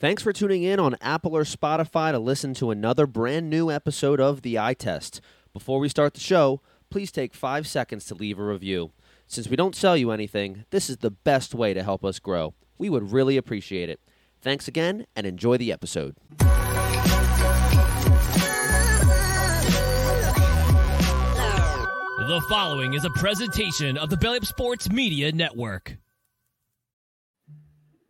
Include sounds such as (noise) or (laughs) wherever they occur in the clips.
Thanks for tuning in on Apple or Spotify to listen to another brand new episode of The Eye Test. Before we start the show, please take five seconds to leave a review. Since we don't sell you anything, this is the best way to help us grow. We would really appreciate it. Thanks again and enjoy the episode. The following is a presentation of the Belly Sports Media Network.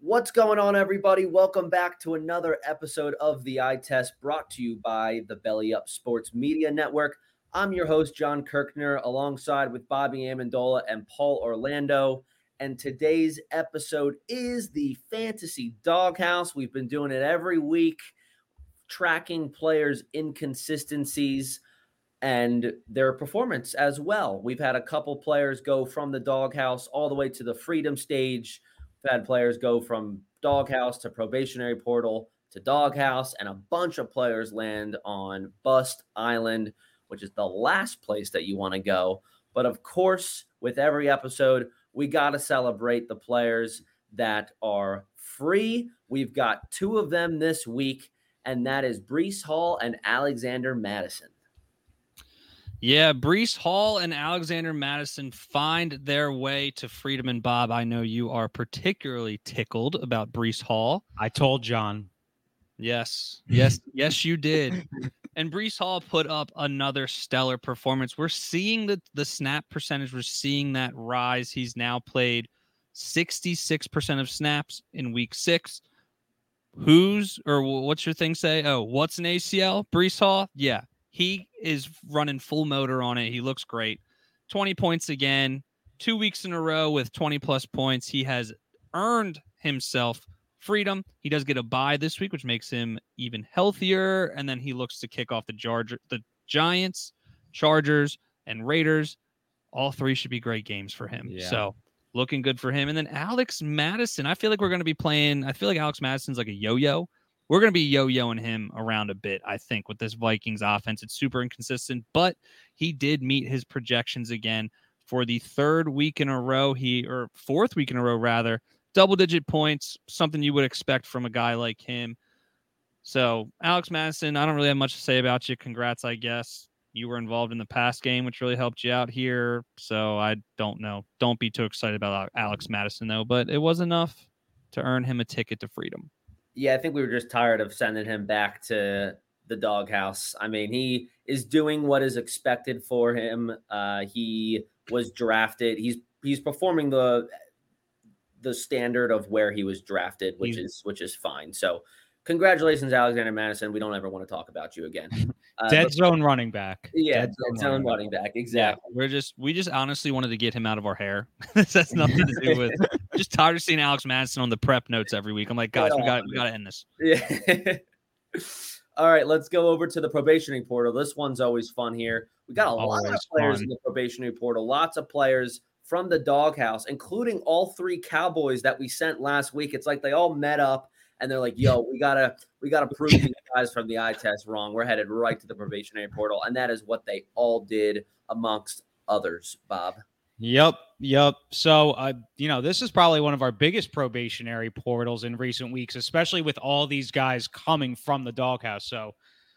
What's going on, everybody? Welcome back to another episode of the Eye Test brought to you by the Belly Up Sports Media Network. I'm your host, Jon Kirkner, alongside with Bobby Amendola and Paul Orlando. And today's episode is the Fantasy Doghouse. We've been doing it every week, tracking players' inconsistencies and their performance as well. We've had a couple players go from the doghouse all the way to the freedom stage. Had players go from doghouse to probationary portal to doghouse, and a bunch of players land on Bust Island, which is the last place that you want to go. But of course, with every episode, we got to celebrate the players that are free. We've got two of them this week, and that is Breece Hall and Alexander Mattison. Yeah, Breece Hall and Alexander Mattison find their way to freedom. And Bob, I know you are particularly tickled about Breece Hall. I told Jon. Yes, (laughs) yes, yes, you did. And Breece Hall put up another stellar performance. We're seeing the the snap percentage. We're seeing that rise. He's now played 66% of snaps in week six. Who's or what's your thing say? Oh, what's an ACL? Breece Hall? Yeah, he is running full motor on it. He looks great. 20 points again, two weeks in a row with 20 plus points. He has earned himself freedom. He does get a bye this week, which makes him even healthier. And then he looks to kick off the Charger, the Giants, Chargers, and Raiders. All three should be great games for him. Yeah. So looking good for him. And then Alex Mattison. I feel like we're going to be playing. I feel like Alex Mattison's like a yo-yo we're going to be yo-yoing him around a bit i think with this vikings offense. It's super inconsistent but he did meet his projections again for the third week in a row. He or fourth week in a row rather double digit points something you would expect from a guy like him. So Alex Mattison i don't really have much to say about you. Congrats i guess. You were involved in the past game which really helped you out here so i don't know. Don't be too excited about Alex Mattison though but it was enough to earn him a ticket to freedom yeah, I think we were just tired of sending him back to the doghouse. I mean, he is doing what is expected for him. Uh, he was drafted. He's he's performing the the standard of where he was drafted, which He's- is which is fine. So, congratulations, Alexander Mattison. We don't ever want to talk about you again. (laughs) Uh, Dead zone running back. yeah, Dead dead zone running back. Exactly. Yeah, we're just we just honestly wanted to get him out of our hair. (laughs) this has nothing to do with (laughs) just tired of seeing Alex Mattison on the prep notes every week. I'm like, guys, we got we got to end this. (laughs) Yeah. All right, let's go over to the probationary portal. This one's always fun here. We got a lot of players fun. in the probationary portal, lots of players from the doghouse, including all three Cowboys that we sent last week. It's like they all met up and they're like, "Yo, we gotta, we gotta prove these guys from the eye test wrong. We're headed right to the probationary portal," and that is what they all did, amongst others. Bob. Yep, yep. So, uh, you know, this is probably one of our biggest probationary portals in recent weeks, especially with all these guys coming from the doghouse. So,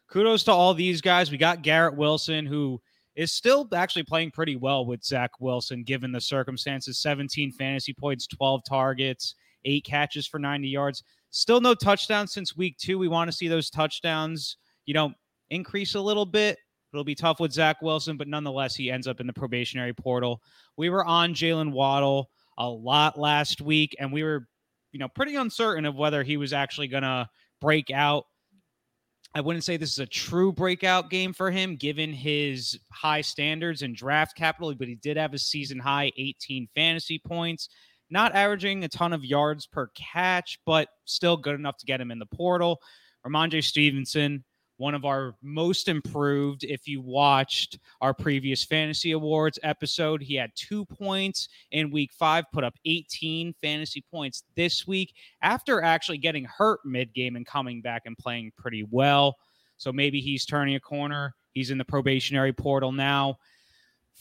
kudos to all these guys. We got Garrett Wilson, who is still actually playing pretty well with Zach Wilson, given the circumstances 17 fantasy points, 12 targets, eight catches for 90 yards. Still no touchdowns since week two. We want to see those touchdowns, you know, increase a little bit. It'll be tough with Zach Wilson, but nonetheless, he ends up in the probationary portal. We were on Jalen Waddle a lot last week, and we were, you know, pretty uncertain of whether he was actually going to break out. I wouldn't say this is a true breakout game for him, given his high standards and draft capital, but he did have a season high 18 fantasy points. Not averaging a ton of yards per catch, but still good enough to get him in the portal. Rhamondre Stevenson, one of our most improved. If you watched our previous fantasy awards episode, he had two points in week five, put up 18 fantasy points this week after actually getting hurt mid game and coming back and playing pretty well. So maybe he's turning a corner. He's in the probationary portal now.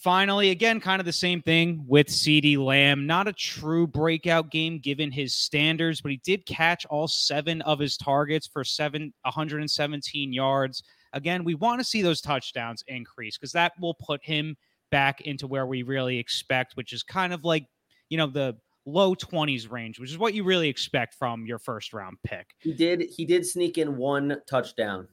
Finally, again, kind of the same thing with CeeDee Lamb. Not a true breakout game given his standards, but he did catch all seven of his targets for seven 117 yards. Again, we want to see those touchdowns increase because that will put him back into where we really expect, which is kind of like, you know, the low 20s range, which is what you really expect from your first round pick. He did he did sneak in one touchdown.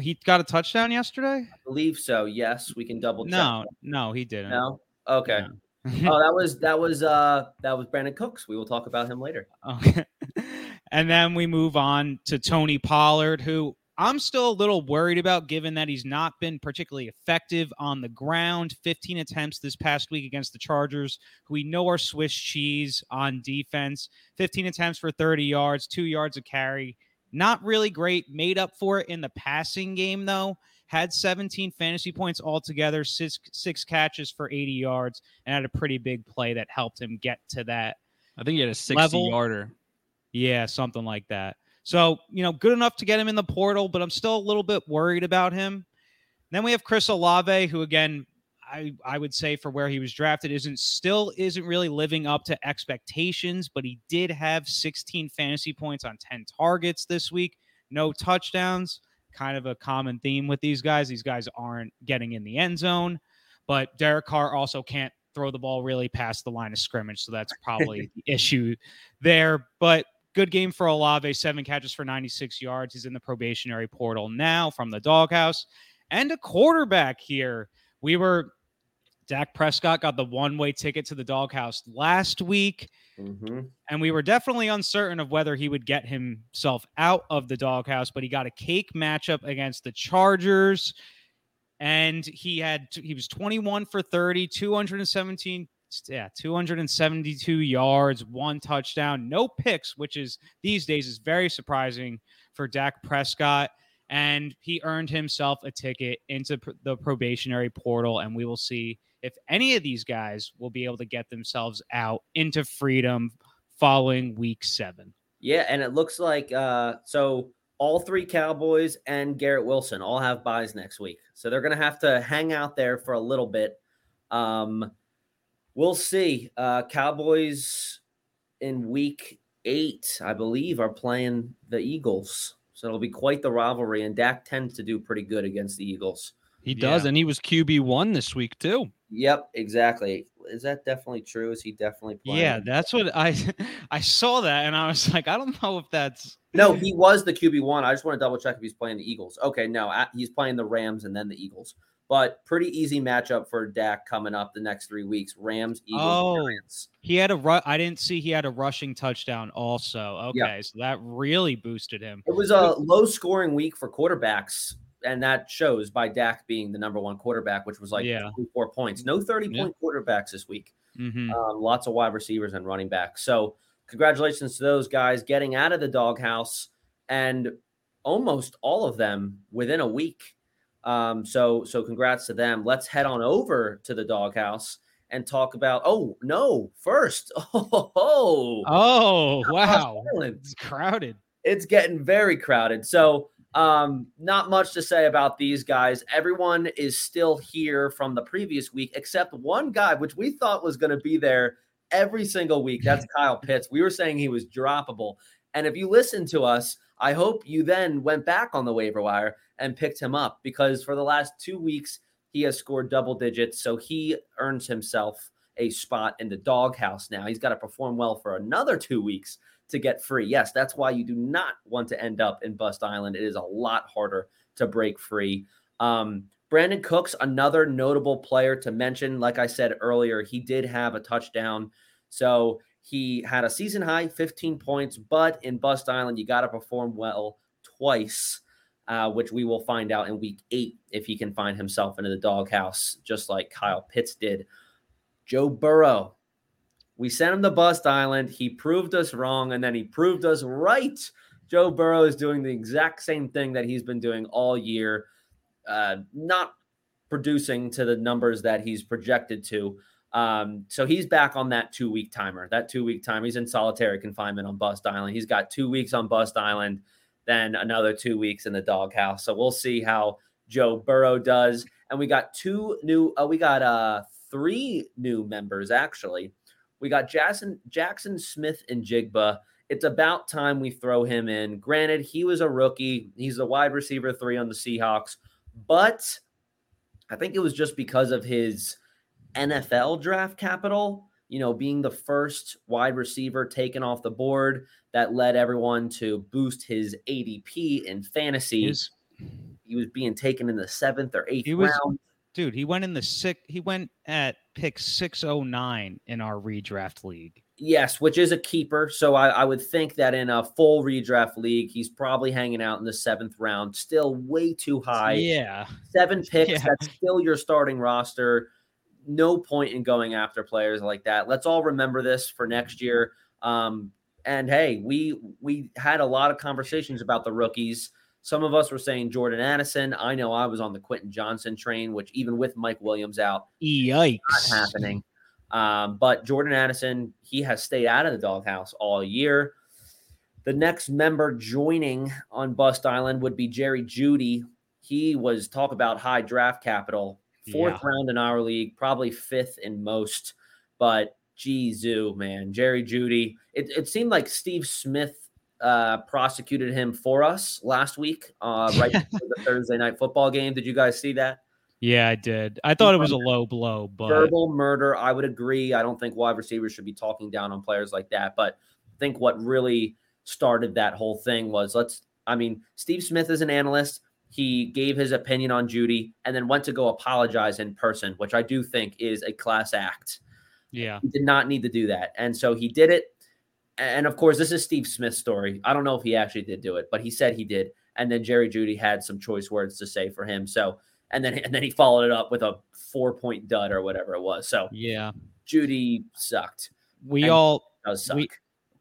He got a touchdown yesterday? I believe so. Yes, we can double check. No, no, he didn't. No. Okay. No. oh, that (laughs) was that was uh that was Brandin Cooks. We will talk about him later. Okay. (laughs) and then we move on to Tony Pollard, who I'm still a little worried about given that he's not been particularly effective on the ground. 15 attempts this past week against the Chargers, who we know are Swiss cheese on defense. 15 attempts for 30 yards, two yards of carry. Not really great. Made up for it in the passing game, though. Had 17 fantasy points altogether, six, six catches for 80 yards, and had a pretty big play that helped him get to that. I think he had a 60 Level. yarder. Yeah, something like that. So, you know, good enough to get him in the portal, but I'm still a little bit worried about him. Then we have Chris Olave, who again, I, I would say for where he was drafted isn't still isn't really living up to expectations, but he did have 16 fantasy points on 10 targets this week, no touchdowns. Kind of a common theme with these guys. These guys aren't getting in the end zone, but Derek Carr also can't throw the ball really past the line of scrimmage, so that's probably (laughs) the issue there. But good game for Olave, seven catches for 96 yards. He's in the probationary portal now from the doghouse. And a quarterback here. We were Dak Prescott got the one-way ticket to the doghouse last week, Mm-hmm. and we were definitely uncertain of whether he would get himself out of the doghouse, but he got a cake matchup against the Chargers. And he had he was 21 for 30, 217 yeah, 272 yards, one touchdown, no picks, which is these days is very surprising for Dak Prescott. And he earned himself a ticket into pr- the probationary portal. And we will see if any of these guys will be able to get themselves out into freedom following week seven. Yeah, and it looks like uh so all three Cowboys and Garrett Wilson all have byes next week. So they're gonna have to hang out there for a little bit. Um we'll see. Uh Cowboys in week eight, I believe, are playing the Eagles. So it'll be quite the rivalry, and Dak tends to do pretty good against the Eagles. He does, Yeah. and he was QB one this week too. Yep, exactly. Is that definitely true? Is he definitely playing? Yeah, that's what I (laughs) I saw that and I was like, I don't know if that's No, he was the QB one. I just want to double check if he's playing the Eagles. Okay, no, he's playing the Rams and then the Eagles. But pretty easy matchup for Dak coming up the next three weeks: Rams, Eagles, Oh. Giants. He had a ru- I didn't see he had a rushing touchdown also. Okay, Yeah. so that really boosted him. It was a low-scoring week for quarterbacks, and that shows by Dak being the number one quarterback, which was like Yeah. four points. No thirty-point quarterbacks this week. hmm Um, lots of wide receivers and running backs. So congratulations to those guys getting out of the doghouse, and almost all of them within a week. Um, so so congrats to them. Let's head on over to the doghouse and talk about. Oh no! First, (laughs) oh, oh, Oh wow, it's crowded. it's getting very crowded. So, um, not much to say about these guys. Everyone is still here from the previous week, except one guy, which we thought was going to be there every single week. That's (laughs) Kyle Pitts. We were saying he was droppable. And if you listen to us, I hope you then went back on the waiver wire and picked him up because for the last two weeks, he has scored double digits. So he earns himself a spot in the doghouse now. He's got to perform well for another two weeks to get free. Yes, that's why you do not want to end up in Bust Island. It is a lot harder to break free. Um, Brandin Cooks, another notable player to mention. Like I said earlier, he did have a touchdown. So he had a season high 15 points, but in Bust Island, you got to perform well twice, uh, which we will find out in week eight if he can find himself into the doghouse, just like Kyle Pitts did. Joe Burrow, we sent him to Bust Island. He proved us wrong, and then he proved us right. Joe Burrow is doing the exact same thing that he's been doing all year, uh, not producing to the numbers that he's projected to. Um, so he's back on that two week timer. That two week timer. He's in solitary confinement on Bust Island. He's got two weeks on Bust Island, then another two weeks in the doghouse. So we'll see how Joe Burrow does. and we got two new. Uh, we got uh three new members actually. We got Jackson Jaxon Smith-Njigba. It's about time we throw him in. Granted, he was a rookie. He's a wide receiver three on the Seahawks, but I think it was just because of his NFL draft capital. You know, being the first wide receiver taken off the board that led everyone to boost his ADP in fantasy. He was being taken in the seventh or eighth He was- round. Dude, he went in the six. He went at pick six oh nine in our redraft league. Yes, which is a keeper. So I, I would think that in a full redraft league, he's probably hanging out in the seventh round. Still way too high. Yeah, Seven (laughs) picks. Yeah. That's still your starting roster. No point in going after players like that. Let's all remember this for next year. Um, and hey, we we had a lot of conversations about the rookies. Some of us were saying Jordan Addison. I know I was on the Quentin Johnston train, which even with Mike Williams out, yikes! not happening. Um, but Jordan Addison, he has stayed out of the doghouse all year. The next member joining on Bust Island would be Jerry Jeudy. He was talk about high draft capital, fourth Yeah. round in our league, probably fifth in most. But zoo, man, Jerry Jeudy. It, it seemed like Steve Smith uh, prosecuted him for us last week, uh, right (laughs) before the Thursday night football game. Did you guys see that? Yeah, I did. I thought it was a low blow, but verbal murder. I would agree. I don't think wide receivers should be talking down on players like that. But I think what really started that whole thing was let's. I mean, Steve Smith is an analyst. He gave his opinion on Jeudy and then went to go apologize in person, which I do think is a class act. yeah, He did not need to do that. And so he did it. And of course, this is Steve Smith's story. I don't know if he actually did do it, but he said he did. And then Jerry Jeudy had some choice words to say for him. So, and then (laughs) and then he followed it up with a four point dud or whatever it was. So yeah. Jeudy sucked. We And- all suck. We-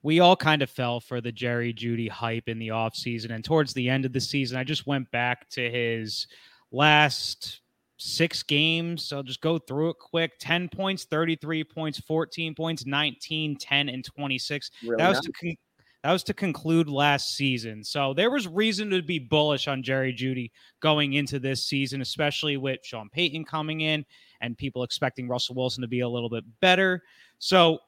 we all kind of fell for the Jerry Jeudy hype in the offseason. And towards the end of the season, I just went back to his last six games. I'll just go through it quick 10 points, 33 points, 14 points, 19, 10, and 26. really that was nice. to con- that was to conclude last season. So there was reason to be bullish on Jerry Jeudy going into this season, especially with Sean Payton coming in and people expecting Russell Wilson to be a little bit better. So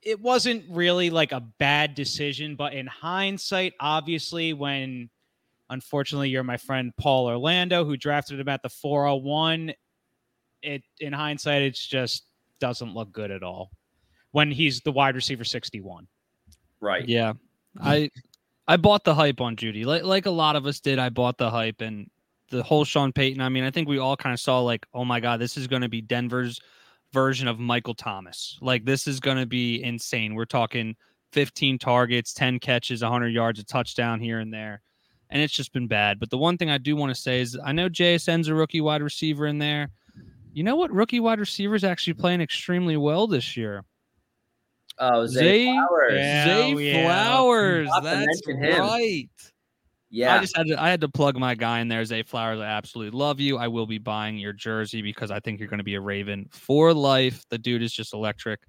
it wasn't really like a bad decision, but in hindsight, obviously, when unfortunately you're my friend Paul Orlando who drafted him at the 401, it in hindsight, it's just doesn't look good at all when he's the wide receiver 61. right. Yeah, hmm. I I bought the hype on Jeudy, like like a lot of us did. I bought the hype and the whole Sean Payton. I mean, I think we all kind of saw like, oh my god, this is going to be Denver's version of Michael Thomas. Like this is going to be insane. We're talking 15 targets, 10 catches, 100 yards, a touchdown here and there. And it's just been bad. But the one thing I do want to say is I know JSN's a rookie wide receiver in there. You know what? Rookie wide receivers actually playing extremely well this year. Oh, Zay, Zay- Flowers. Yeah. Zay Oh, yeah. Flowers. That's right. Yeah. I just had to I had to plug my guy in there, Zay Flowers. I absolutely love you. I will be buying your jersey because I think you're going to be a Raven for life. The dude is just electric.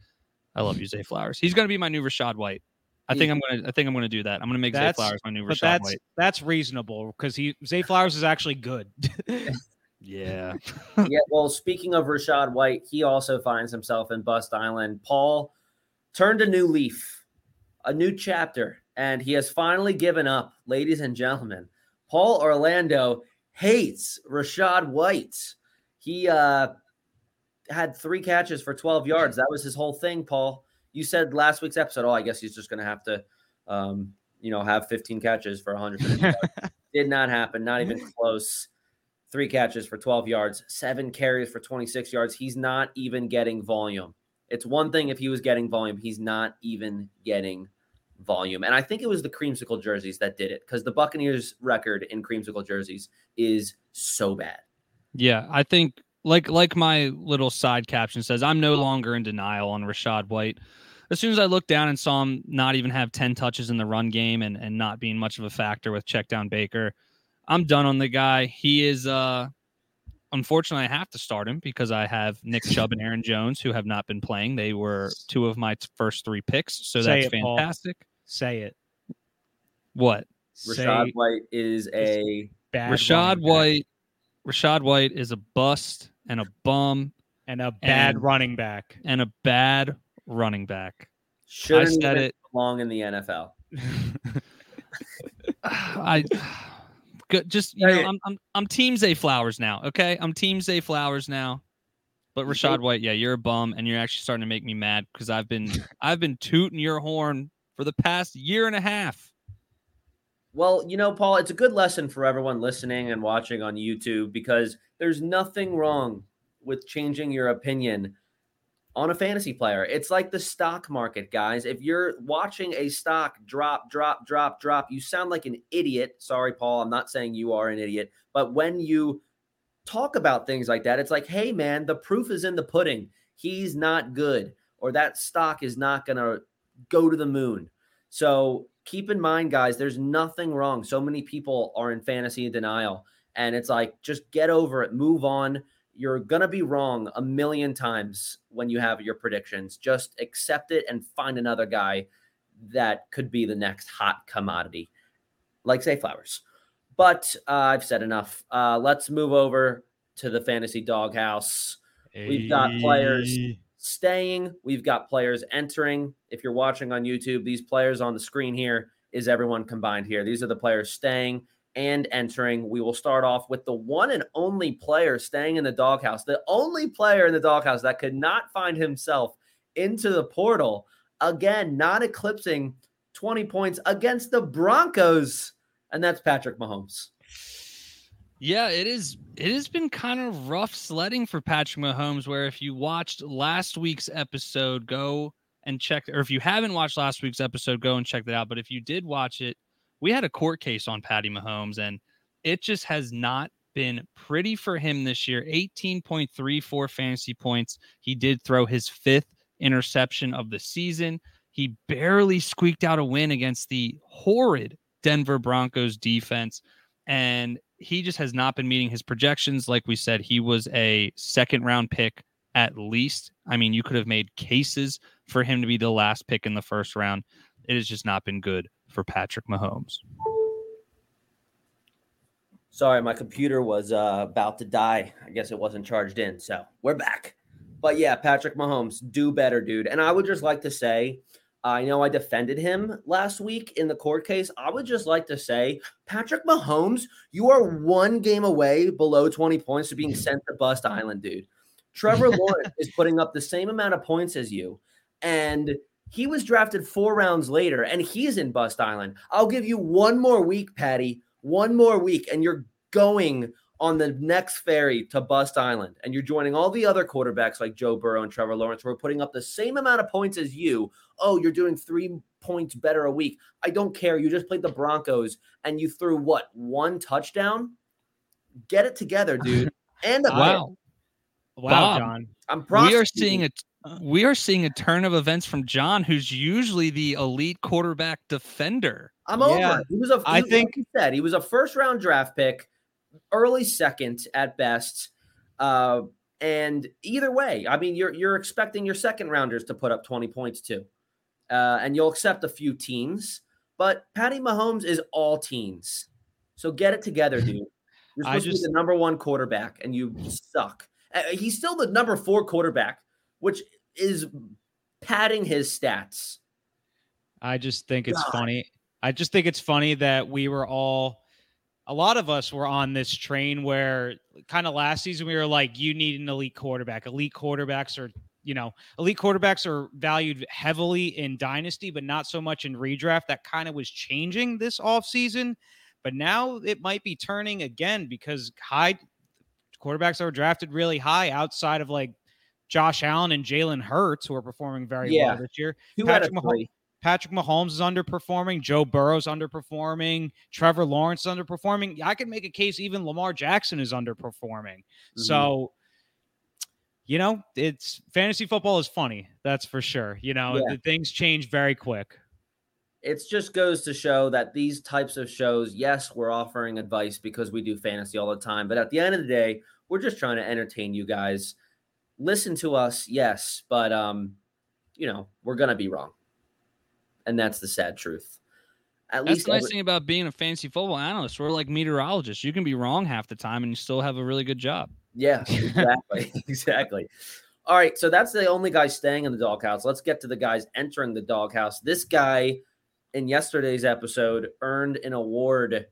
I love you, Zay Flowers. He's going to be my new Rachaad White. I think I'm gonna. I think I'm gonna do that. I'm gonna make Zay Flowers my new But Rachaad that's White. that's reasonable because he Zay Flowers is actually good. (laughs) Yeah. (laughs) yeah. Well, speaking of Rachaad White, he also finds himself in Bust Island. Paul turned a new leaf, a new chapter, and he has finally given up, ladies and gentlemen. Paul Orlando hates Rachaad White. He uh, had three catches for 12 yards. That was his whole thing, Paul. You said last week's episode, oh, I guess he's just going to have to, um, you know, have 15 catches for 100. (laughs) Did not happen, not even close. Three catches for 12 yards, seven carries for 26 yards. He's not even getting volume. It's one thing if he was getting volume, he's not even getting volume. And I think it was the creamsicle jerseys that did it because the Buccaneers record in creamsicle jerseys is so bad. Yeah, I think like like my little side caption says, I'm no longer in denial on Rachaad White. As soon as I looked down and saw him not even have 10 touches in the run game and, and not being much of a factor with check down Baker, I'm done on the guy. He is uh unfortunately I have to start him because I have Nick (laughs) Chubb and Aaron Jones who have not been playing. They were two of my t- first three picks, so Say that's it, Paul. fantastic. Say it. What? Rachaad Say White is a bad Rachaad running back. White Rachaad White is a bust and a bum and a bad And- running back. and a bad running back. Shouldn't said even it. long in the NFL. (laughs) I good just you know I'm I'm I'm team Zay Flowers now. Okay, I'm team Zay Flowers now. But Rachaad White, yeah, you're a bum, and you're actually starting to make me mad because I've been (laughs) I've been tooting your horn for the past year and a half. Well, you know, Paul, it's a good lesson for everyone listening and watching on YouTube because there's nothing wrong with changing your opinion on a fantasy player. It's like the stock market, guys. If you're watching a stock drop, drop, drop, drop, you sound like an idiot. Sorry, Paul, I'm not saying you are an idiot, but when you talk about things like that, it's like, hey, man, the proof is in the pudding. He's not good, or that stock is not going to go to the moon. So keep in mind, guys, there's nothing wrong. So many people are in fantasy denial, and it's like, just get over it, move on. You're going to be wrong a million times when you have your predictions. Just accept it and find another guy that could be the next hot commodity, like Zay Flowers. But uh, I've said enough. Uh, let's move over to the fantasy doghouse. We've got players staying. We've got players entering. If you're watching on YouTube, these players on the screen here is everyone combined here. These are the players staying and entering. We will start off with the one and only player staying in the doghouse, the only player in the doghouse that could not find himself into the portal. Again, not eclipsing 20 points against the Broncos, and that's Patrick Mahomes. Yeah, it is. It has been kind of rough sledding for Patrick Mahomes. Where if you watched last week's episode, go and check, or if you haven't watched last week's episode, go and check that out. But if you did watch it, we had a court case on Patty Mahomes, and it just has not been pretty for him this year. 18.34 fantasy points. He did throw his fifth interception of the season. He barely squeaked out a win against the horrid Denver Broncos defense. And he just has not been meeting his projections. Like we said, he was a second round pick at least. I mean, you could have made cases for him to be the last pick in the first round. It has just not been good for Patrick Mahomes. Sorry, my computer was uh, about to die. I guess it wasn't charged in. So we're back. But yeah, Patrick Mahomes, do better, dude. And I would just like to say, I know I defended him last week in the court case. I would just like to say, Patrick Mahomes, you are one game away below 20 points to being (laughs) sent to Bust Island, dude. Trevor Lawrence is putting up the same amount of points as you. And he was drafted four rounds later, and he's in Bust Island. I'll give you one more week, Patty, one more week, and you're going on the next ferry to Bust Island, and you're joining all the other quarterbacks like Joe Burrow and Trevor Lawrence who are putting up the same amount of points as you. Oh, you're doing three points better a week. I don't care. You just played the Broncos and you threw what one touchdown? Get it together, dude. (laughs) And a pick. Wow. Wow, Bob. Jon. I'm We are seeing a we are seeing a turn of events from Jon, who's usually the elite quarterback defender. I'm over. Yeah. He was a. I he- think- like you said he was a first round draft pick, early second at best. Uh, and either way, I mean, you're you're expecting your second rounders to put up 20 points too, uh, and you'll accept a few teams. But Patty Mahomes is all teams, so get it together, dude. (laughs) You're I supposed to be the number one quarterback, and you suck. Uh, he's still the number four quarterback, which is padding his stats. I just think it's God. funny. I just think it's funny that we were all, a lot of us were on this train where kind of last season we were like, you need an elite quarterback. Elite quarterbacks are, you know, elite quarterbacks are valued heavily in dynasty, but not so much in redraft. That kind of was changing this offseason. But now it might be turning again because high quarterbacks that were drafted really high outside of like Josh Allen and Jalen Hurts, who are performing very Yeah. well this year. Two Patrick Mahomes- Patrick Mahomes is underperforming. Joe Burrow's underperforming. Trevor Lawrence is underperforming. I can make a case even Lamar Jackson is underperforming. Mhm. So, you know, it's fantasy football is funny. That's for sure. You know, Yeah. the things change very quick. it just goes to show that these types of shows, yes, we're offering advice because we do fantasy all the time, but at the end of the day, we're just trying to entertain you guys. Listen to us, yes, but um, you know, we're gonna be wrong. And that's the sad truth. At That's least the nice every- thing about being a fancy football analyst. We're like meteorologists. You can be wrong half the time and you still have a really good job. Yeah, (laughs) exactly. (laughs) exactly. All right. So that's the only guy staying in the doghouse. Let's get to the guys entering the doghouse. This guy in yesterday's episode earned an award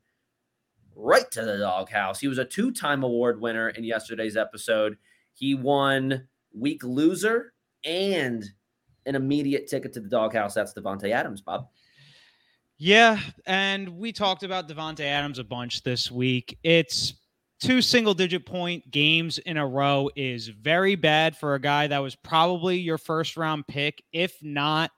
right to the doghouse. He was a two time award winner in yesterday's episode. He won week loser and an immediate ticket to the doghouse. That's Davante Adams, Bob. Yeah, and we talked about Davante Adams a bunch this week. It's two single digit point games in a row is very bad for a guy that was probably your first round pick, if not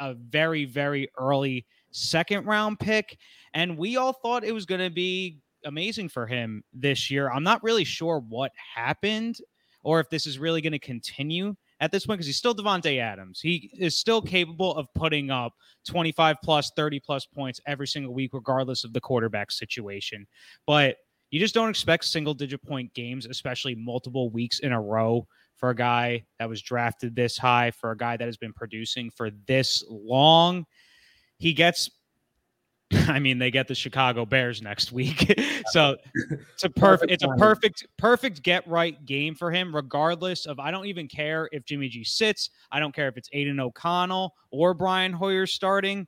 a very very early second round pick. And we all thought it was going to be amazing for him this year. I'm not really sure what happened or if this is really going to continue at this point because he's still Davante Adams. He is still capable of putting up 25 plus, 30 plus points every single week, regardless of the quarterback situation. But you just don't expect single digit point games, especially multiple weeks in a row for a guy that was drafted this high, for a guy that has been producing for this long. He gets (laughs) I mean, they get the Chicago Bears next week. (laughs) so it's a perfect it's a perfect perfect get right game for him regardless of I don't even care if Jimmy G sits. I don't care if it's Aidan O'Connell or Brian Hoyer starting.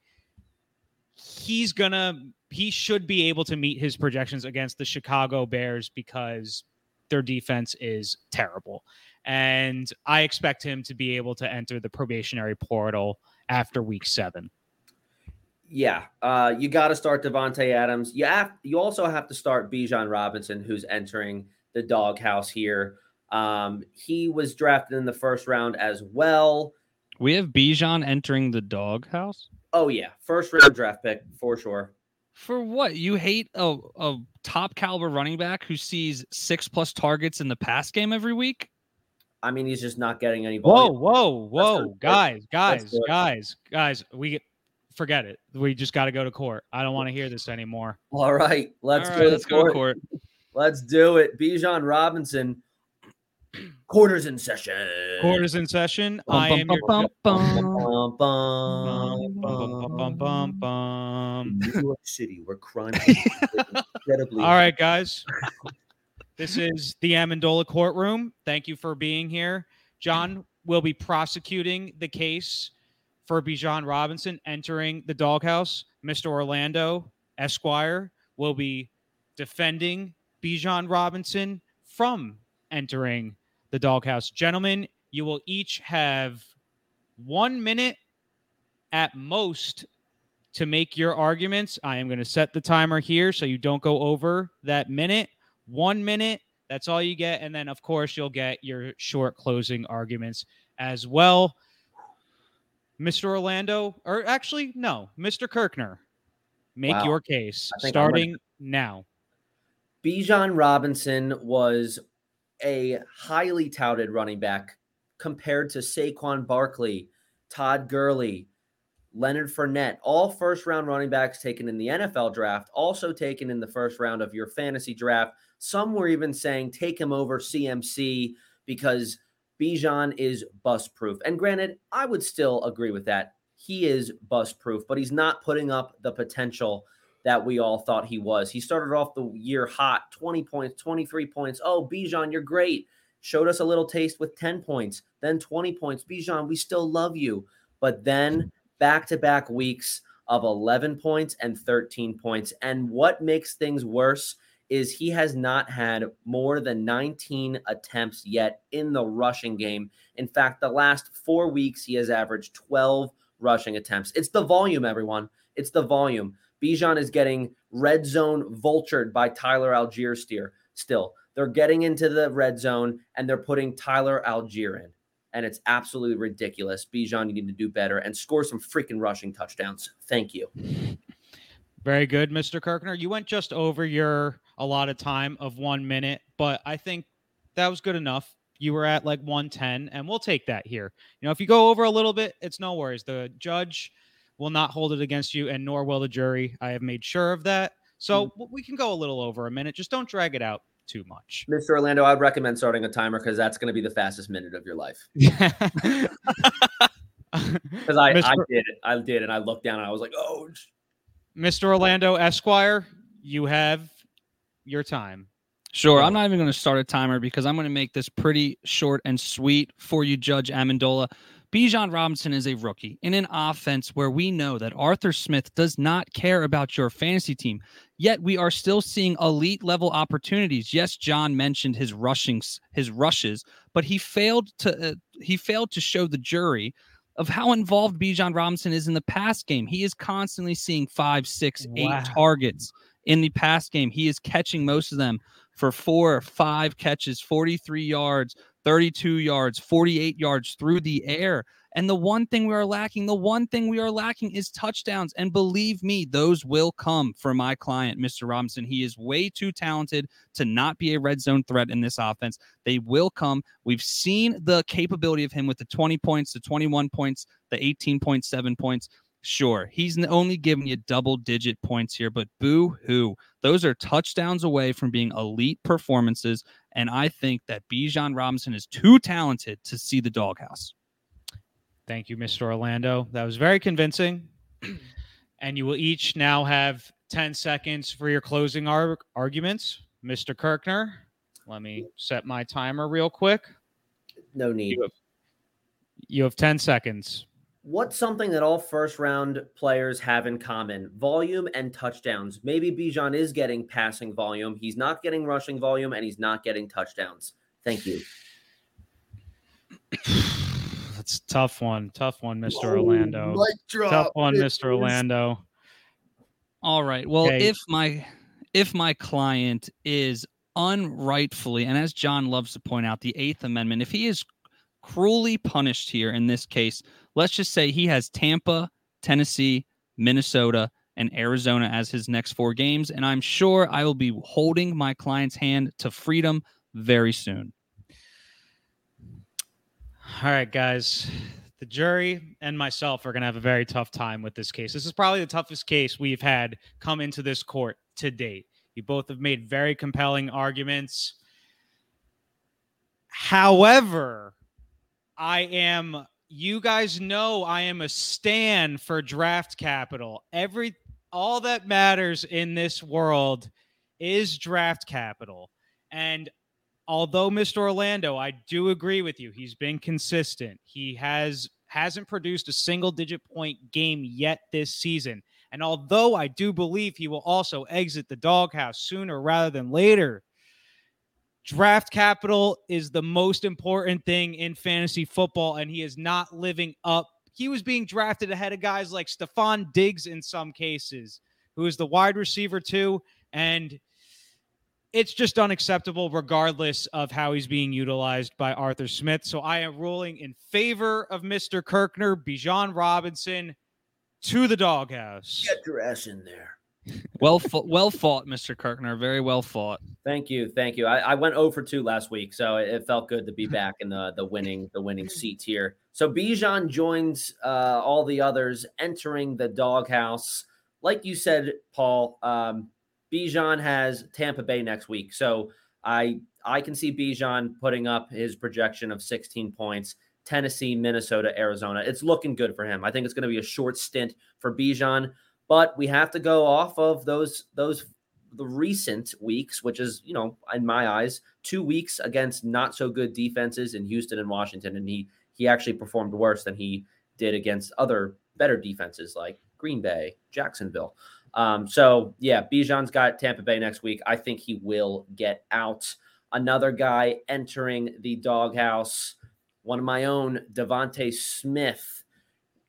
He's going to he should be able to meet his projections against the Chicago Bears because their defense is terrible. And I expect him to be able to enter the probationary portal after week 7. Yeah, uh, you got to start Davante Adams. You have, you also have to start Bijan Robinson, who's entering the doghouse here. Um, he was drafted in the first round as well. We have Bijan entering the doghouse. Oh yeah, first round draft pick for sure. For what? You hate a, a top caliber running back who sees six plus targets in the pass game every week? I mean, he's just not getting any. Whoa, volume. whoa, Let's whoa, do guys, guys, guys, guys. We forget it. We just got to go to court. I don't want to hear this (laughs) anymore. All right, let's All go. right, to let's go to court. court. Let's do it. Bijan Robinson. Quarters in session. Court is in session. I am bum, your bum, bum. Bum, bum, Bum, bum, bum, bum, bum. New York City, where crime is incredibly. (laughs) All right, guys. This is the Amendola courtroom. Thank you for being here. Jon will be prosecuting the case for Bijan Robinson entering the doghouse. Mr. Orlando Esquire will be defending Bijan Robinson from entering the doghouse. Gentlemen, you will each have one minute at most to make your arguments. I am going to set the timer here so you don't go over that minute. One minute, that's all you get. And then, of course, you'll get your short closing arguments as well. Mr. Orlando, or actually, no, Mr. Kirkner, make Wow. your case I think I'm starting now. Bijan Robinson was a highly touted running back compared to Saquon Barkley, Todd Gurley, Leonard Fournette, all first round running backs taken in the NFL draft, also taken in the first round of your fantasy draft. Some were even saying take him over CMC because Bijan is bust proof. And granted, I would still agree with that. He is bust proof, but he's not putting up the potential that we all thought he was. He started off the year hot 20 points, 23 points. Oh, Bijan, you're great. Showed us a little taste with 10 points, then 20 points. Bijan, we still love you. But then back to back weeks of 11 points and 13 points. And what makes things worse is he has not had more than 19 attempts yet in the rushing game. In fact, the last four weeks, he has averaged 12 rushing attempts. It's the volume, everyone. It's the volume. Bijan is getting red zone vultured by Tyler Allgeier steer still. They're getting into the red zone and they're putting Tyler Allgeier in. And it's absolutely ridiculous. Bijan, you need to do better and score some freaking rushing touchdowns. Thank you. Very good, Mr. Kirkner. You went just over your allotted time of one minute, but I think that was good enough. You were at like 110, and we'll take that here. You know, if you go over a little bit, it's no worries. The judge will not hold it against you, and nor will the jury. I have made sure of that. So hmm. w- we can go a little over a minute. Just don't drag it out too much. Mr. Orlando, I'd recommend starting a timer because that's going to be the fastest minute of your life. Because (laughs) I, I did it. I did. And I looked down and I was like, oh, Mr. Orlando Esquire, you have your time. Sure. I'm not even going to start a timer because I'm going to make this pretty short and sweet for you, Judge Amendola. Bijan Robinson is a rookie in an offense where we know that Arthur Smith does not care about your fantasy team. Yet we are still seeing elite level opportunities. Yes, Jon mentioned his rushings, his rushes, but he failed to uh, he failed to show the jury of how involved Bijan Robinson is in the pass game. He is constantly seeing five, six, eight Wow. targets in the pass game. He is catching most of them for four or five catches, 43 yards, 32 yards, 48 yards through the air. And the one thing we are lacking, the one thing we are lacking is touchdowns. And believe me, those will come for my client, Mr. Robinson. He is way too talented to not be a red zone threat in this offense. They will come. We've seen the capability of him with the 20 points, the 21 points, the 18.7 points. Sure, he's only giving you double digit points here, but boo hoo. Those are touchdowns away from being elite performances. And I think that Bijan Robinson is too talented to see the doghouse. Thank you, Mr. Orlando. That was very convincing. (clears throat) and you will each now have 10 seconds for your closing ar- arguments. Mr. Kirkner, let me set my timer real quick. No need. You have, you have 10 seconds. What's something that all first round players have in common? Volume and touchdowns. Maybe Bijan is getting passing volume. He's not getting rushing volume and he's not getting touchdowns. Thank you. (sighs) That's a tough one. Tough one, Mr. Orlando. Drop. Tough one, It Mr. is- Orlando. All right. Well, Okay. if my if my client is unrightfully, and as Jon loves to point out, the Eighth Amendment, if he is cruelly punished here in this case, let's just say he has Tampa, Tennessee, Minnesota, and Arizona as his next four games, and I'm sure I will be holding my client's hand to freedom very soon. All right, guys. The jury and myself are going to have a very tough time with this case. This is probably the toughest case we've had come into this court to date. You both have made very compelling arguments. However, I am, you guys know I am a stand for draft capital. Every, all that matters in this world is draft capital. And although Mr. Orlando, I do agree with you. He's been consistent. He has hasn't produced a single digit point game yet this season. And although I do believe he will also exit the doghouse sooner rather than later, draft capital is the most important thing in fantasy football, and he is not living up. He was being drafted ahead of guys like Stefon Diggs in some cases, who is the wide receiver too. And it's just unacceptable regardless of how he's being utilized by Arthur Smith. So I am ruling in favor of Mr. Kirkner, Bijan Robinson to the doghouse. Get your ass in there. Well, fou- well fought, Mr. Kirkner. Very well fought. Thank you, thank you. I, I went 0 for 2 last week, so it, it felt good to be back in the the winning the winning seats here. So Bijan joins uh, all the others entering the doghouse. Like you said, Paul, um, Bijan has Tampa Bay next week, so I I can see Bijan putting up his projection of 16 points. Tennessee, Minnesota, Arizona. It's looking good for him. I think it's going to be a short stint for Bijan, but we have to go off of those those the recent weeks, which is, you know, in my eyes, two weeks against not so good defenses in Houston and Washington. And he he actually performed worse than he did against other better defenses like Green Bay, Jacksonville. Um, so yeah, Bijan's got Tampa Bay next week. I think he will get out. Another guy entering the doghouse, one of my own, DeVonta Smith.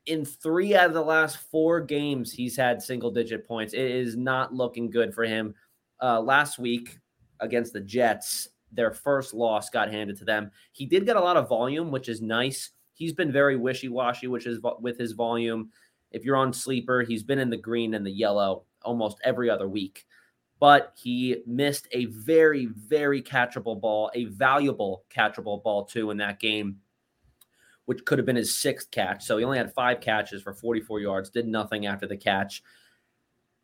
In three out of the last four games, he's had single digit points. It is not looking good for him. Uh, last week against the Jets, their first loss got handed to them. He did get a lot of volume, which is nice. He's been very wishy washy, which is with his volume. If you're on sleeper, he's been in the green and the yellow almost every other week. But he missed a very, very catchable ball, a valuable catchable ball too in that game which could have been his sixth catch. So he only had five catches for 44 yards, did nothing after the catch.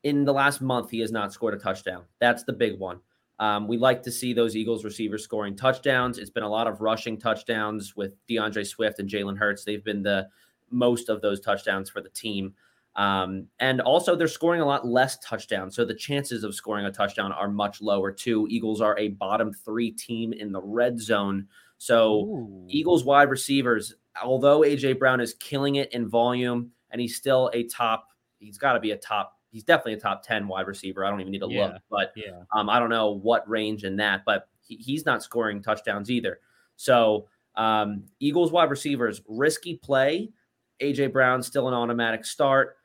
In the last month, he has not scored a touchdown. That's the big one. Um, we like to see those Eagles receivers scoring touchdowns. It's been a lot of rushing touchdowns with D'Andre Swift and Jalen Hurts. They've been the most of those touchdowns for the team. Um, and also, they're scoring a lot less touchdowns. So the chances of scoring a touchdown are much lower, too. Eagles are a bottom three team in the red zone. So, Ooh. Eagles wide receivers, although AJ Brown is killing it in volume and he's still a top, he's got to be a top, he's definitely a top 10 wide receiver. I don't even need to Yeah. look, but Yeah. um, I don't know what range in that, but he, he's not scoring touchdowns either. So, um, Eagles wide receivers, risky play. AJ Brown still an automatic start.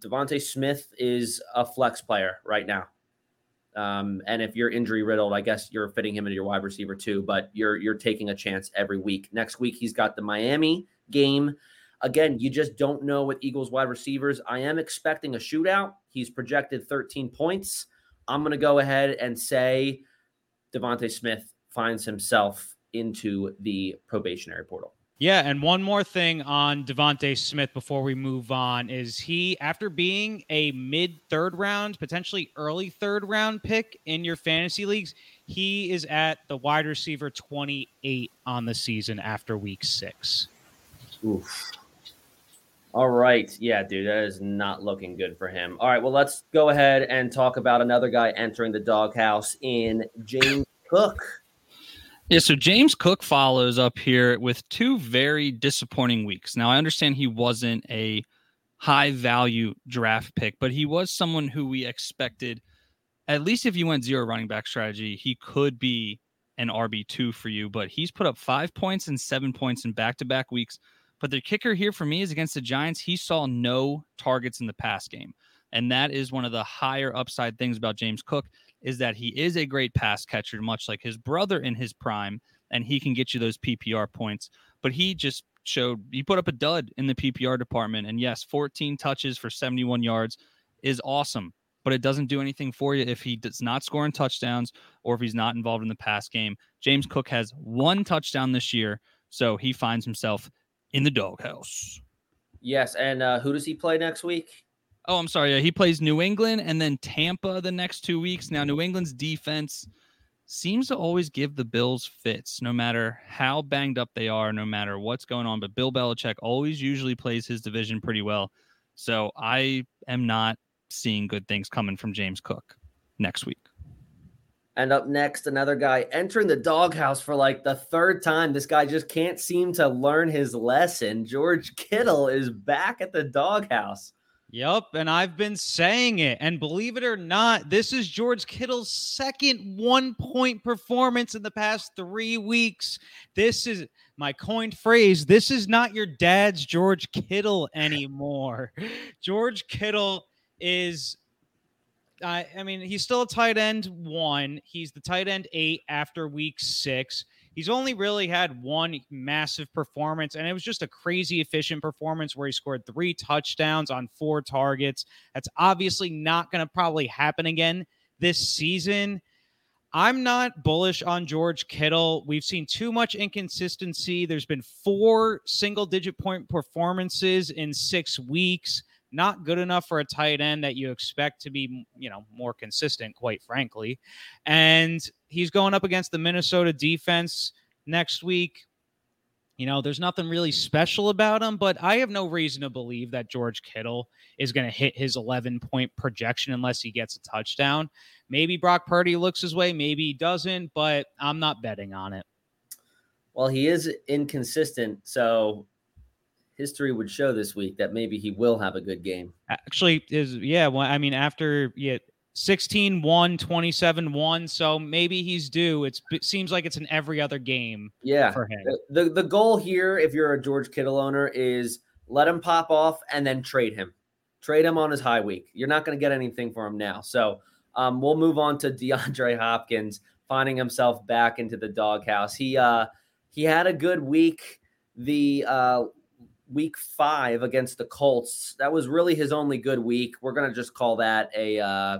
DeVonta Smith is a flex player right now. Um, and if you're injury riddled, I guess you're fitting him into your wide receiver too, but you're you're taking a chance every week. Next week he's got the Miami game. Again, you just don't know with Eagles wide receivers. I am expecting a shootout. He's projected 13 points. I'm going to go ahead and say DeVonta Smith finds himself into the probationary portal. Yeah, and one more thing on DeVonta Smith before we move on is he, after being a mid third round, potentially early third round pick in your fantasy leagues, he is at the wide receiver 28 on the season after week six. Oof. All right. Yeah, dude, that is not looking good for him. All right. Well, let's go ahead and talk about another guy entering the doghouse in James Cook. Yeah, so James Cook follows up here with two very disappointing weeks. Now, I understand he wasn't a high value draft pick, but he was someone who we expected, at least if you went zero running back strategy, he could be an RB2 for you. But he's put up five points and seven points in back to back weeks. But the kicker here for me is against the Giants, he saw no targets in the pass game. And that is one of the higher upside things about James Cook is that he is a great pass catcher, much like his brother in his prime, and he can get you those PPR points. But he just showed he put up a dud in the PPR department. And yes, 14 touches for 71 yards is awesome, but it doesn't do anything for you if he does not score in touchdowns or if he's not involved in the pass game. James Cook has one touchdown this year, so he finds himself in the doghouse. Yes. And uh, who does he play next week? Oh, I'm sorry. Yeah, he plays New England and then Tampa the next two weeks. Now, New England's defense seems to always give the Bills fits, no matter how banged up they are, no matter what's going on. But Bill Belichick always usually plays his division pretty well. So I am not seeing good things coming from James Cook next week. And up next, another guy entering the doghouse for like the third time. This guy just can't seem to learn his lesson. George Kittle is back at the doghouse. Yep, and I've been saying it. And believe it or not, this is George Kittle's second one point performance in the past three weeks. This is my coined phrase. This is not your dad's George Kittle (laughs) anymore. George Kittle is. I I mean, he's still a tight end one. He's the tight end eight after week six. He's only really had one massive performance, and it was just a crazy efficient performance where he scored three touchdowns on four targets. That's obviously not going to probably happen again this season. I'm not bullish on George Kittle. We've seen too much inconsistency. There's been four single digit point performances in six weeks. Not good enough for a tight end that you expect to be, you know, more consistent, quite frankly. And he's going up against the Minnesota defense next week. You know, there's nothing really special about him, but I have no reason to believe that George Kittle is going to hit his 11 point projection unless he gets a touchdown. Maybe Brock Purdy looks his way, maybe he doesn't, but I'm not betting on it. Well, he is inconsistent. So history would show this week that maybe he will have a good game. Actually, is yeah, well, I mean, after yeah, 16 1, 27 1. So maybe he's due. It's, it seems like it's an every other game Yeah. for him. The, the the goal here, if you're a George Kittle owner, is let him pop off and then trade him. Trade him on his high week. You're not going to get anything for him now. So um, we'll move on to (laughs) DeAndre Hopkins finding himself back into the doghouse. He uh he had a good week. The uh week five against the Colts. That was really his only good week. We're gonna just call that a uh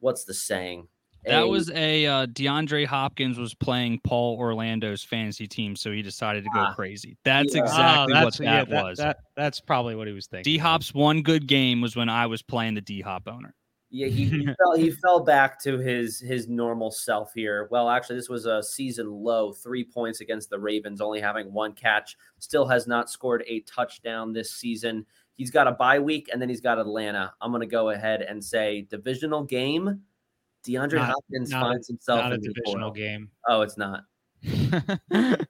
what's the saying? That A- was a uh, DeAndre Hopkins was playing Paul Orlando's fantasy team, so he decided to go Ah. crazy. That's Yeah. Exactly that's- what that, yeah, that- was. that- that's probably what he was thinking. D Hop's one good game was when I was playing the D Hop owner. Yeah, he, he (laughs) fell he fell back to his his normal self here. Well, actually, this was a season low, three points against the Ravens, only having one catch. Still has not scored a touchdown this season. He's got a bye week and then he's got Atlanta. I'm going to go ahead and say divisional game. DeAndre Not- Hopkins not a- finds himself Not a in the divisional portal. game. Oh, it's not. (laughs)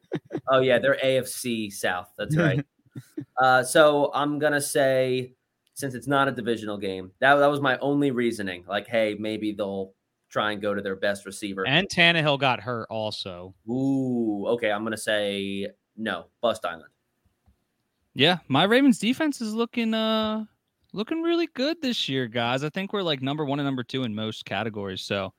Oh yeah, they're AFC South. That's right. (laughs) uh, so I'm gonna say, since it's not a divisional game, that that was my only reasoning. Like, hey, maybe they'll try and go to their best receiver. and Tannehill got hurt also. Ooh, okay. I'm gonna say no. Bust Island. Yeah, my Ravens defense is looking uh looking really good this year, guys. I think we're like number one and number two in most categories. So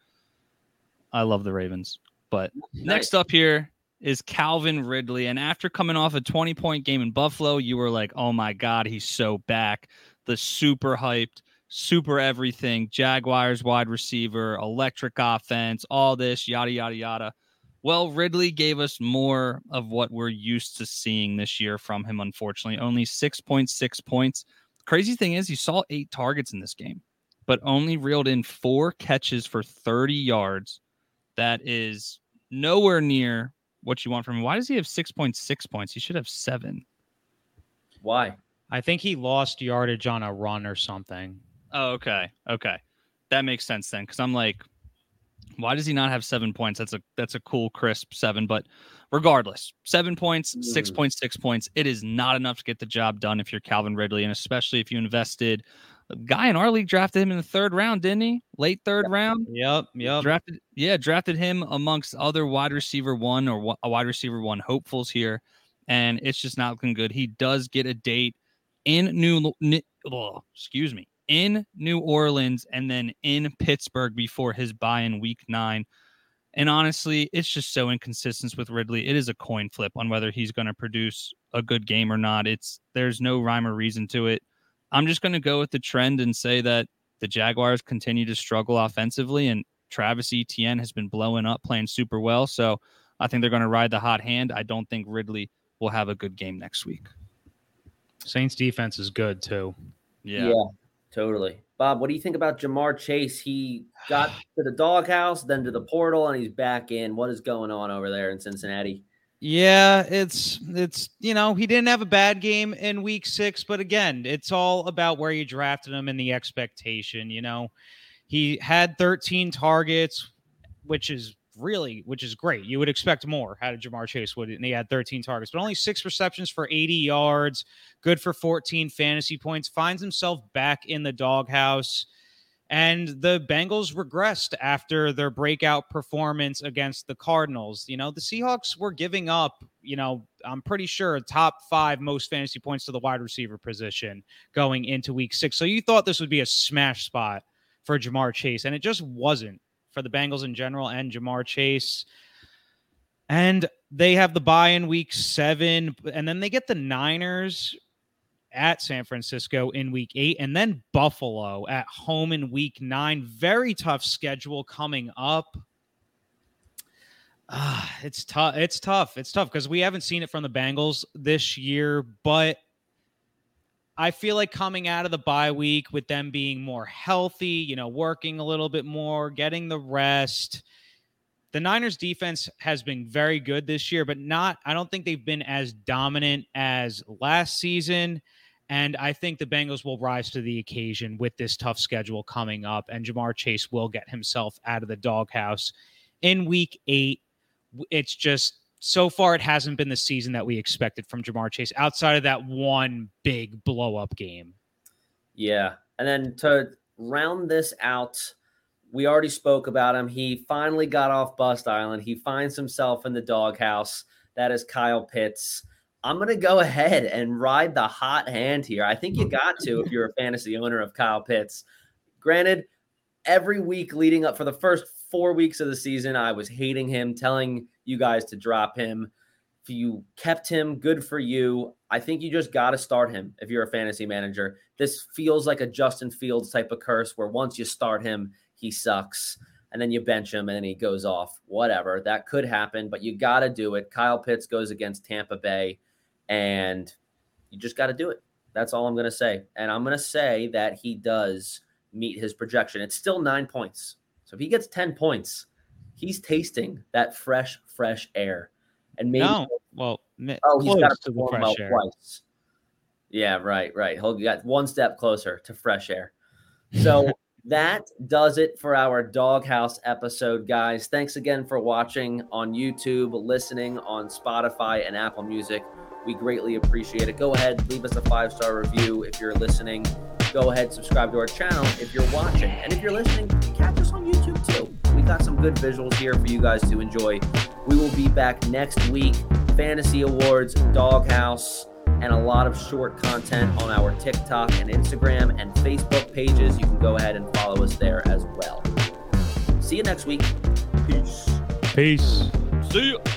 I love the Ravens. But next up here is Calvin Ridley. And after coming off a 20 point game in Buffalo, you were like, oh my God, he's so back. The super hyped, super everything, Jaguars wide receiver, electric offense, all this, yada, yada, yada. Well, Ridley gave us more of what we're used to seeing this year from him, unfortunately. Only 6.6 points. Crazy thing is, he saw eight targets in this game, but only reeled in four catches for 30 yards. That is nowhere near what you want from him. Why does he have 6.6 points? He should have seven. Why? I think he lost yardage on a run or something. Oh, okay. Okay. That makes sense then. Cause I'm like, why does he not have seven points? That's a that's a cool crisp seven. But regardless, seven points, six Mm. point six points. It is not enough to get the job done if you're Calvin Ridley, and especially if you invested. A guy in our league drafted him in the third round, didn't he? Late third round. Yep, yep. Drafted, yeah, drafted him amongst other wide receiver one or a wide receiver one hopefuls here, and it's just not looking good. He does get a date in New, oh, excuse me, in New Orleans and then in Pittsburgh before his bye in Week Nine. And honestly, it's just so inconsistent with Ridley. It is a coin flip on whether he's going to produce a good game or not. It's there's no rhyme or reason to it. I'm just going to go with the trend and say that the Jaguars continue to struggle offensively, and Travis Etienne has been blowing up, playing super well. So I think they're going to ride the hot hand. I don't think Ridley will have a good game next week. Saints defense is good too. Yeah. yeah. totally. Bob, what do you think about Ja'Marr Chase? He got (sighs) to the doghouse, then to the portal, and he's back in. What is going on over there in Cincinnati? Yeah, it's it's you know he didn't have a bad game in week six, but again, it's all about where you drafted him and the expectation. You know, he had 13 targets, which is really which is great. You would expect more. How did Ja'Marr Chase would, and he had 13 targets, but only six receptions for 80 yards, good for 14 fantasy points. Finds himself back in the doghouse. And the Bengals regressed after their breakout performance against the Cardinals. You know, the Seahawks were giving up, you know, I'm pretty sure top five most fantasy points to the wide receiver position going into week six. So you thought this would be a smash spot for Ja'Marr Chase, and it just wasn't for the Bengals in general and Ja'Marr Chase. And they have the bye in week seven, and then they get the Niners at San Francisco in week eight, and then Buffalo at home in week nine. Very tough schedule coming up. Ah, it's tough. It's tough. It's tough because we haven't seen it from the Bengals this year, but I feel like coming out of the bye week with them being more healthy, you know, working a little bit more, getting the rest. The Niners defense has been very good this year, but not, I don't think they've been as dominant as last season. And I think the Bengals will rise to the occasion with this tough schedule coming up. And Ja'Marr Chase will get himself out of the doghouse in week eight. It's just so far, it hasn't been the season that we expected from Ja'Marr Chase outside of that one big blow up game. Yeah. And then to round this out, we already spoke about him. He finally got off Bust Island. He finds himself in the doghouse. That is Kyle Pitts. I'm going to go ahead and ride the hot hand here. I think you got to if you're a fantasy owner of Kyle Pitts. Granted, every week leading up for the first four weeks of the season, I was hating him, telling you guys to drop him. If you kept him, good for you. I think you just got to start him if you're a fantasy manager. This feels like a Justin Fields type of curse where once you start him, he sucks. And then you bench him and then he goes off. Whatever. That could happen, but you got to do it. Kyle Pitts goes against Tampa Bay, and you just got to do it. That's all I'm going to say. And I'm going to say that he does meet his projection. It's still nine points. So if he gets 10 points, he's tasting that fresh, fresh air. And maybe No, well, Oh, he's got to to the perform well air. twice. Yeah, right, right. He'll get one step closer to fresh air. So (laughs) that does it for our doghouse episode, guys. Thanks again for watching on YouTube, listening on Spotify and Apple Music. We greatly appreciate it. Go ahead, leave us a five star review if you're listening. Go ahead, subscribe to our channel if you're watching. And if you're listening, catch us on YouTube too. We got some good visuals here for you guys to enjoy. We will be back next week. Fantasy Awards, Doghouse and a lot of short content on our TikTok and Instagram and Facebook pages. You can go ahead and follow us there as well. See you next week. Peace. Peace. See you.